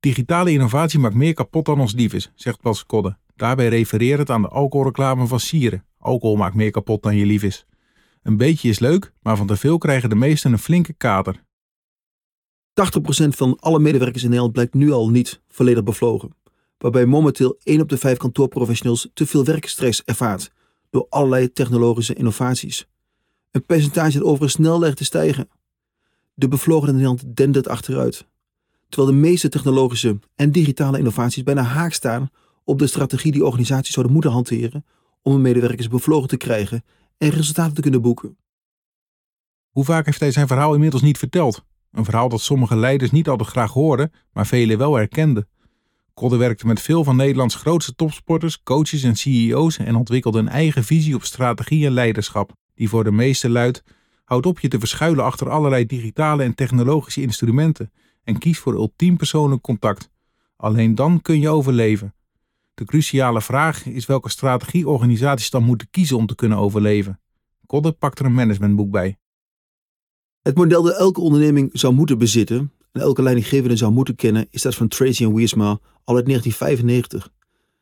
Digitale innovatie maakt meer kapot dan ons lief is, zegt Bas Kodde. Daarbij refereert aan de alcoholreclame van Sieren. Alcohol maakt meer kapot dan je lief is. Een beetje is leuk, maar van te veel krijgen de meesten een flinke kater. 80% van alle medewerkers in Nederland blijkt nu al niet volledig bevlogen. Waarbij momenteel 1 op de 5 kantoorprofessionals te veel werkstress ervaart door allerlei technologische innovaties. Een percentage dat overigens snel lijkt te stijgen. De bevlogenheid in Nederland dendert achteruit. Terwijl de meeste technologische en digitale innovaties bijna haak staan op de strategie die organisaties zouden moeten hanteren om hun medewerkers bevlogen te krijgen en resultaten te kunnen boeken. Hoe vaak heeft hij zijn verhaal inmiddels niet verteld? Een verhaal dat sommige leiders niet altijd graag hoorden, maar velen wel herkenden. Kodde werkte met veel van Nederlands grootste topsporters, coaches en CEO's en ontwikkelde een eigen visie op strategie en leiderschap, die voor de meeste luidt: houd op je te verschuilen achter allerlei digitale en technologische instrumenten en kies voor ultiem persoonlijk contact. Alleen dan kun je overleven. De cruciale vraag is welke strategie organisaties dan moeten kiezen om te kunnen overleven. Kodde pakt er een managementboek bij. Het model dat elke onderneming zou moeten bezitten en elke leidinggevende zou moeten kennen, is dat van Tracy en Wiersma al uit 1995.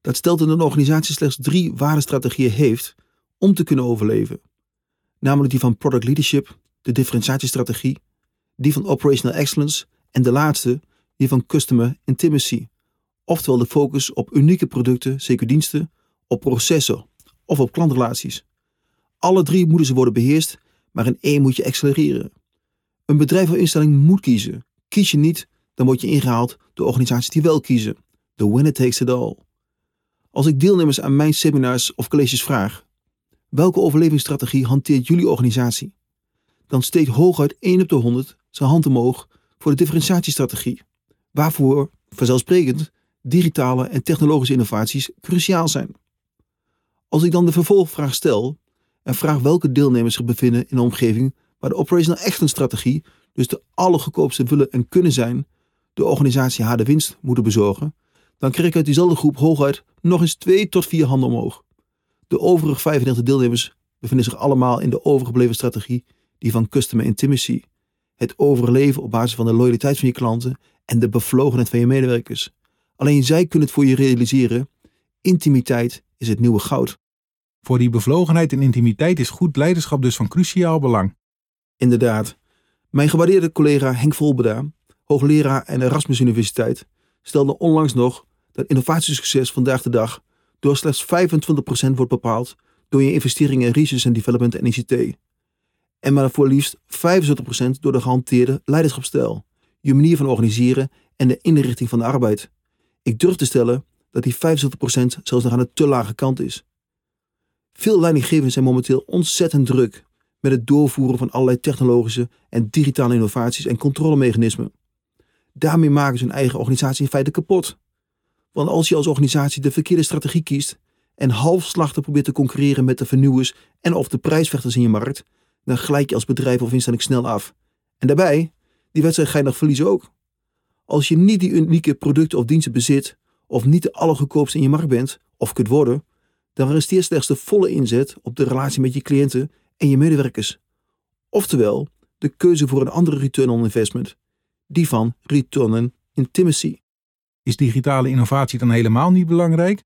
Dat stelt dat een organisatie slechts drie waardestrategieën heeft om te kunnen overleven. Namelijk die van product leadership, de differentiatiestrategie, die van operational excellence en de laatste, die van customer intimacy. Oftewel de focus op unieke producten, zeker diensten, op processen of op klantrelaties. Alle drie moeten ze worden beheerst, maar in één moet je accelereren. Een bedrijf of instelling moet kiezen. Kies je niet, dan word je ingehaald door organisaties die wel kiezen. The winner takes it all. Als ik deelnemers aan mijn seminars of colleges vraag: welke overlevingsstrategie hanteert jullie organisatie? Dan steekt hooguit 1 op de 100 zijn hand omhoog voor de differentiatiestrategie, waarvoor, vanzelfsprekend, digitale en technologische innovaties cruciaal zijn. Als ik dan de vervolgvraag stel en vraag welke deelnemers zich bevinden in een omgeving waar de operational excellence strategie dus de allergoedkoopste willen en kunnen zijn, de organisatie haar de winst moeten bezorgen, dan krijg ik uit diezelfde groep hooguit nog eens twee tot vier handen omhoog. De overige 95 deelnemers bevinden zich allemaal in de overgebleven strategie, die van customer intimacy. Het overleven op basis van de loyaliteit van je klanten en de bevlogenheid van je medewerkers. Alleen zij kunnen het voor je realiseren. Intimiteit is het nieuwe goud. Voor die bevlogenheid en intimiteit is goed leiderschap dus van cruciaal belang. Inderdaad. Mijn gewaardeerde collega Henk Volbeda, hoogleraar aan de Erasmus Universiteit, stelde onlangs nog dat innovatiesucces vandaag de dag door slechts 25% wordt bepaald door je investeringen in research en development en ICT. En maar voor liefst 75% door de gehanteerde leiderschapsstijl, je manier van organiseren en de inrichting van de arbeid. Ik durf te stellen dat die 75% zelfs nog aan de te lage kant is. Veel leidinggevenden zijn momenteel ontzettend druk met het doorvoeren van allerlei technologische en digitale innovaties en controlemechanismen. Daarmee maken ze hun eigen organisatie in feite kapot. Want als je als organisatie de verkeerde strategie kiest en halfslachtig probeert te concurreren met de vernieuwers en of de prijsvechters in je markt, dan gelijk je als bedrijf of instelling snel af. En daarbij, die wedstrijd ga je nog verliezen ook. Als je niet die unieke producten of diensten bezit, of niet de allergoedkoopste in je markt bent, of kunt worden, dan resteert slechts de volle inzet op de relatie met je cliënten en je medewerkers. Oftewel, de keuze voor een andere return on investment, die van return on intimacy. Is digitale innovatie dan helemaal niet belangrijk?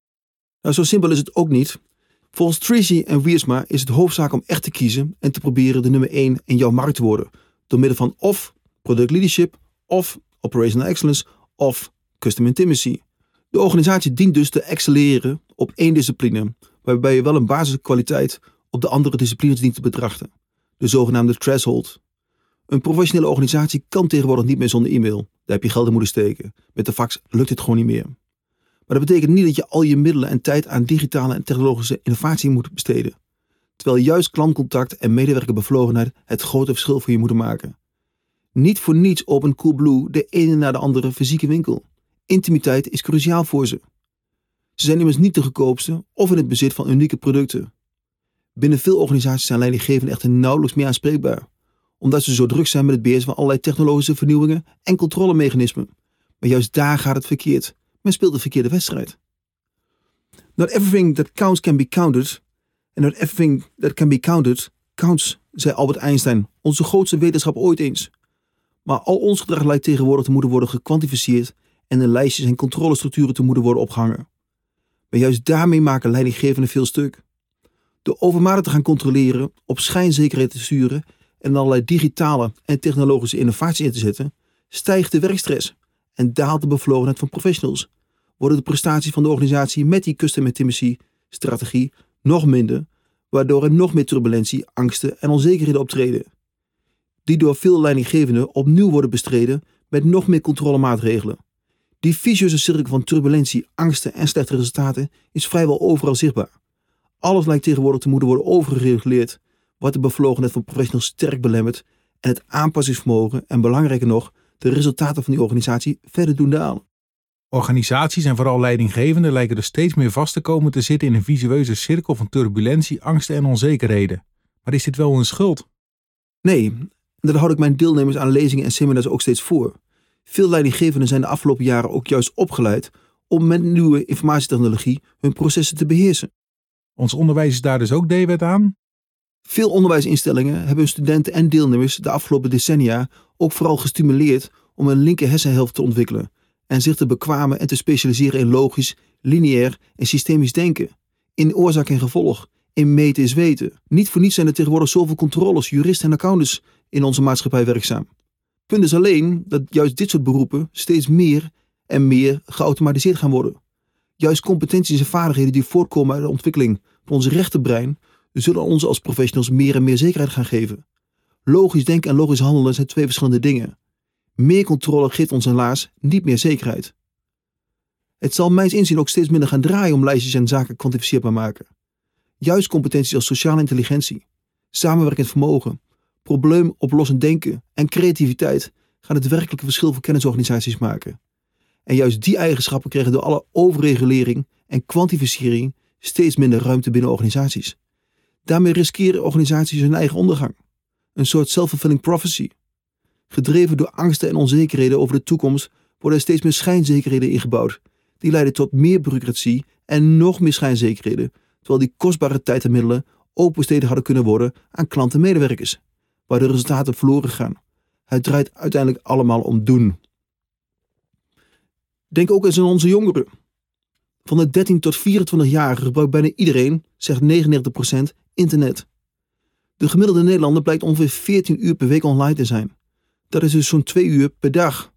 Nou, zo simpel is het ook niet. Volgens Tracy en Wiersma is het hoofdzaak om echt te kiezen en te proberen de nummer 1 in jouw markt te worden. Door middel van of product leadership, of operational excellence, of custom intimacy. De organisatie dient dus te excelleren op één discipline, waarbij je wel een basiskwaliteit op de andere disciplines dient te betrachten. De zogenaamde threshold. Een professionele organisatie kan tegenwoordig niet meer zonder e-mail. Daar heb je geld in moeten steken. Met de fax lukt het gewoon niet meer. Maar dat betekent niet dat je al je middelen en tijd aan digitale en technologische innovatie moet besteden. Terwijl juist klantcontact en medewerkerbevlogenheid het grote verschil voor je moeten maken. Niet voor niets opent Coolblue de ene na de andere fysieke winkel. Intimiteit is cruciaal voor ze. Ze zijn immers niet de goedkoopste of in het bezit van unieke producten. Binnen veel organisaties zijn leidinggevenden echter nauwelijks meer aanspreekbaar, omdat ze zo druk zijn met het beheersen van allerlei technologische vernieuwingen en controlemechanismen. Maar juist daar gaat het verkeerd. Men speelt de verkeerde wedstrijd. Not everything that counts can be counted. And not everything that can be counted counts, zei Albert Einstein, onze grootste wetenschap ooit eens. Maar al ons gedrag lijkt tegenwoordig te moeten worden gekwantificeerd en in lijstjes en controlestructuren te moeten worden opgehangen. Maar juist daarmee maken leidinggevenden veel stuk. Door overmatig te gaan controleren, op schijnzekerheid te sturen en allerlei digitale en technologische innovaties in te zetten, stijgt de werkstress en daalt de bevlogenheid van professionals. Worden de prestaties van de organisatie met die custom intimacy strategie nog minder, waardoor er nog meer turbulentie, angsten en onzekerheden optreden. Die door veel leidinggevenden opnieuw worden bestreden met nog meer controlemaatregelen. Die vicieuze cirkel van turbulentie, angsten en slechte resultaten is vrijwel overal zichtbaar. Alles lijkt tegenwoordig te moeten worden overgereguleerd, wat de bevlogenheid van professionals sterk belemmert en het aanpassingsvermogen en belangrijker nog, de resultaten van die organisatie verder doen dalen. Organisaties en vooral leidinggevenden lijken er steeds meer vast te komen te zitten in een visueuze cirkel van turbulentie, angsten en onzekerheden. Maar is dit wel een schuld? Nee, en dat houd ik mijn deelnemers aan lezingen en seminars ook steeds voor. Veel leidinggevenden zijn de afgelopen jaren ook juist opgeleid om met nieuwe informatietechnologie hun processen te beheersen. Ons onderwijs is daar dus ook D-wet aan? Veel onderwijsinstellingen hebben hun studenten en deelnemers de afgelopen decennia ook vooral gestimuleerd om een linker hersenhelft te ontwikkelen en zich te bekwamen en te specialiseren in logisch, lineair en systemisch denken, in oorzaak en gevolg, in meten is weten. Niet voor niets zijn er tegenwoordig zoveel controles, juristen en accountants in onze maatschappij werkzaam. Punt is alleen dat juist dit soort beroepen steeds meer en meer geautomatiseerd gaan worden. Juist competenties en vaardigheden die voortkomen uit de ontwikkeling van ons rechterbrein zullen ons als professionals meer en meer zekerheid gaan geven. Logisch denken en logisch handelen zijn twee verschillende dingen. Meer controle geeft ons helaas niet meer zekerheid. Het zal mijns inzien ook steeds minder gaan draaien om lijstjes en zaken kwantificeerbaar maken. Juist competenties als sociale intelligentie, samenwerkend vermogen, probleemoplossend denken en creativiteit gaan het werkelijke verschil voor kennisorganisaties maken. En juist die eigenschappen krijgen door alle overregulering en kwantificering steeds minder ruimte binnen organisaties. Daarmee riskeren organisaties hun eigen ondergang. Een soort self-fulfilling prophecy. Gedreven door angsten en onzekerheden over de toekomst worden er steeds meer schijnzekerheden ingebouwd. Die leiden tot meer bureaucratie en nog meer schijnzekerheden, terwijl die kostbare tijd en middelen opensteden hadden kunnen worden aan klanten en medewerkers, waar de resultaten verloren gaan. Het draait uiteindelijk allemaal om doen. Denk ook eens aan onze jongeren. Van de 13 tot 24-jarigen gebruikt bijna iedereen, zegt 99%, internet. De gemiddelde Nederlander blijkt ongeveer 14 uur per week online te zijn. Dat is dus zo'n 2 uur per dag.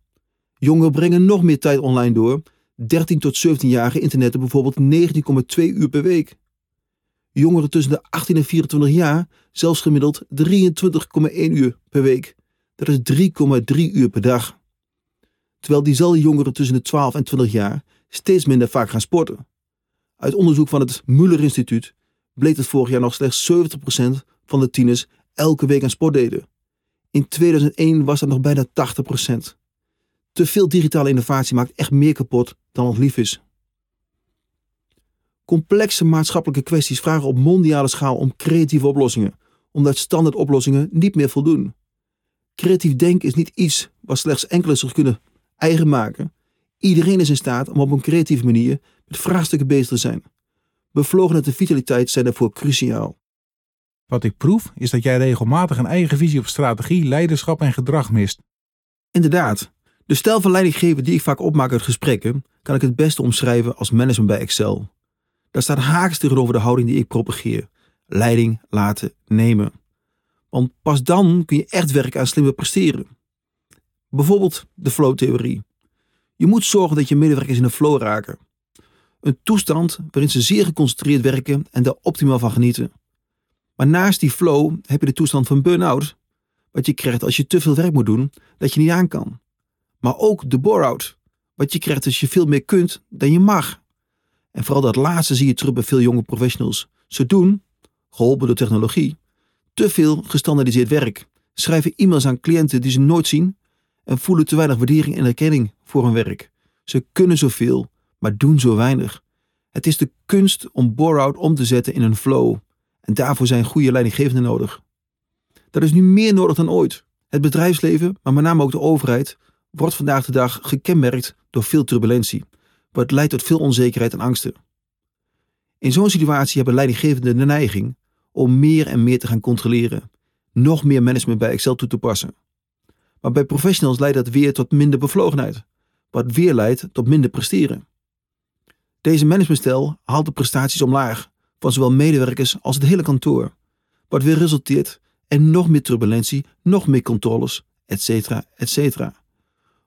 Jongeren brengen nog meer tijd online door. 13 tot 17-jarige internetten bijvoorbeeld 19,2 uur per week. Jongeren tussen de 18 en 24 jaar zelfs gemiddeld 23,1 uur per week. Dat is 3,3 uur per dag. Terwijl diezelfde jongeren tussen de 12 en 20 jaar steeds minder vaak gaan sporten. Uit onderzoek van het Muller Instituut bleek dat vorig jaar nog slechts 70% van de tieners elke week aan sport deden. In 2001 was dat nog bijna 80%. Te veel digitale innovatie maakt echt meer kapot dan ons lief is. Complexe maatschappelijke kwesties vragen op mondiale schaal om creatieve oplossingen, omdat standaard oplossingen niet meer voldoen. Creatief denken is niet iets wat slechts enkele zich kunnen eigen maken. Iedereen is in staat om op een creatieve manier met vraagstukken bezig te zijn. Bevlogenheid en vitaliteit zijn daarvoor cruciaal. Wat ik proef is dat jij regelmatig een eigen visie op strategie, leiderschap en gedrag mist. Inderdaad, de stijl van leidinggeven die ik vaak opmaak uit gesprekken, kan ik het beste omschrijven als management bij Excel. Daar staat haaks tegenover de houding die ik propageer: leiding laten nemen. Want pas dan kun je echt werken aan slimmer presteren. Bijvoorbeeld de flow-theorie. Je moet zorgen dat je medewerkers in een flow raken. Een toestand waarin ze zeer geconcentreerd werken en daar optimaal van genieten. Maar naast die flow heb je de toestand van burn-out, wat je krijgt als je te veel werk moet doen dat je niet aan kan. Maar ook de bore-out, wat je krijgt als je veel meer kunt dan je mag. En vooral dat laatste zie je terug bij veel jonge professionals. Ze doen, geholpen door technologie, te veel gestandaardiseerd werk. Schrijven e-mails aan cliënten die ze nooit zien en voelen te weinig waardering en erkenning voor hun werk. Ze kunnen zoveel, maar doen zo weinig. Het is de kunst om bore-out om te zetten in een flow. En daarvoor zijn goede leidinggevenden nodig. Dat is nu meer nodig dan ooit. Het bedrijfsleven, maar met name ook de overheid, wordt vandaag de dag gekenmerkt door veel turbulentie, wat leidt tot veel onzekerheid en angsten. In zo'n situatie hebben leidinggevenden de neiging om meer en meer te gaan controleren, nog meer management bij Excel toe te passen. Maar bij professionals leidt dat weer tot minder bevlogenheid, wat weer leidt tot minder presteren. Deze managementstijl haalt de prestaties omlaag van zowel medewerkers als het hele kantoor, wat weer resulteert in nog meer turbulentie, nog meer controles, etc. etc.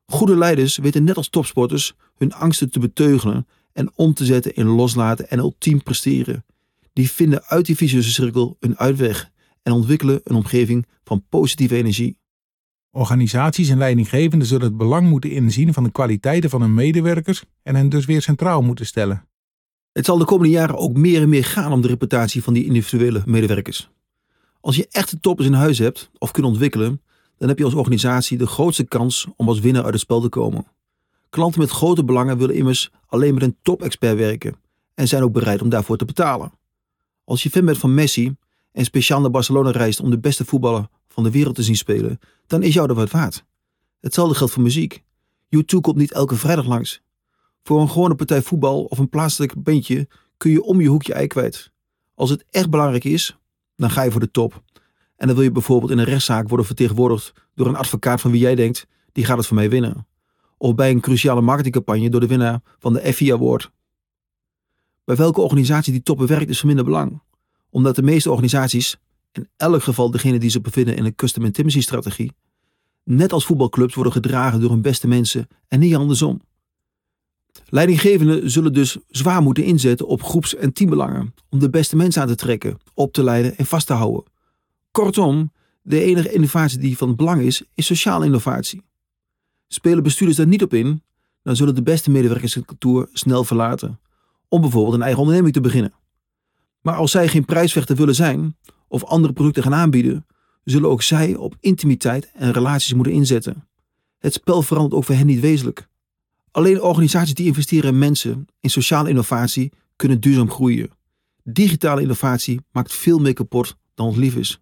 Goede leiders weten net als topsporters hun angsten te beteugelen en om te zetten in loslaten en ultiem presteren. Die vinden uit die vicieuze cirkel een uitweg en ontwikkelen een omgeving van positieve energie. Organisaties en leidinggevenden zullen het belang moeten inzien van de kwaliteiten van hun medewerkers en hen dus weer centraal moeten stellen. Het zal de komende jaren ook meer en meer gaan om de reputatie van die individuele medewerkers. Als je echte toppers in huis hebt of kunt ontwikkelen, dan heb je als organisatie de grootste kans om als winnaar uit het spel te komen. Klanten met grote belangen willen immers alleen met een top-expert werken en zijn ook bereid om daarvoor te betalen. Als je fan bent van Messi en speciaal naar Barcelona reist om de beste voetballer van de wereld te zien spelen, dan is jou dat wat waard. Hetzelfde geldt voor muziek. U2 komt niet elke vrijdag langs. Voor een gewone partij voetbal of een plaatselijk bandje kun je om je hoekje ei kwijt. Als het echt belangrijk is, dan ga je voor de top. En dan wil je bijvoorbeeld in een rechtszaak worden vertegenwoordigd door een advocaat van wie jij denkt, die gaat het voor mij winnen. Of bij een cruciale marketingcampagne door de winnaar van de Effie Award. Bij welke organisatie die toppen werkt is van minder belang. Omdat de meeste organisaties, in elk geval degene die zich bevinden in een custom intimacy strategie, net als voetbalclubs worden gedragen door hun beste mensen en niet andersom. Leidinggevenden zullen dus zwaar moeten inzetten op groeps- en teambelangen om de beste mensen aan te trekken, op te leiden en vast te houden. Kortom, de enige innovatie die van belang is, is sociale innovatie. Spelen bestuurders daar niet op in, dan zullen de beste medewerkers het kantoor snel verlaten, om bijvoorbeeld een eigen onderneming te beginnen. Maar als zij geen prijsvechter willen zijn of andere producten gaan aanbieden, zullen ook zij op intimiteit en relaties moeten inzetten. Het spel verandert ook voor hen niet wezenlijk. Alleen organisaties die investeren in mensen, in sociale innovatie, kunnen duurzaam groeien. Digitale innovatie maakt veel meer kapot dan ons lief is.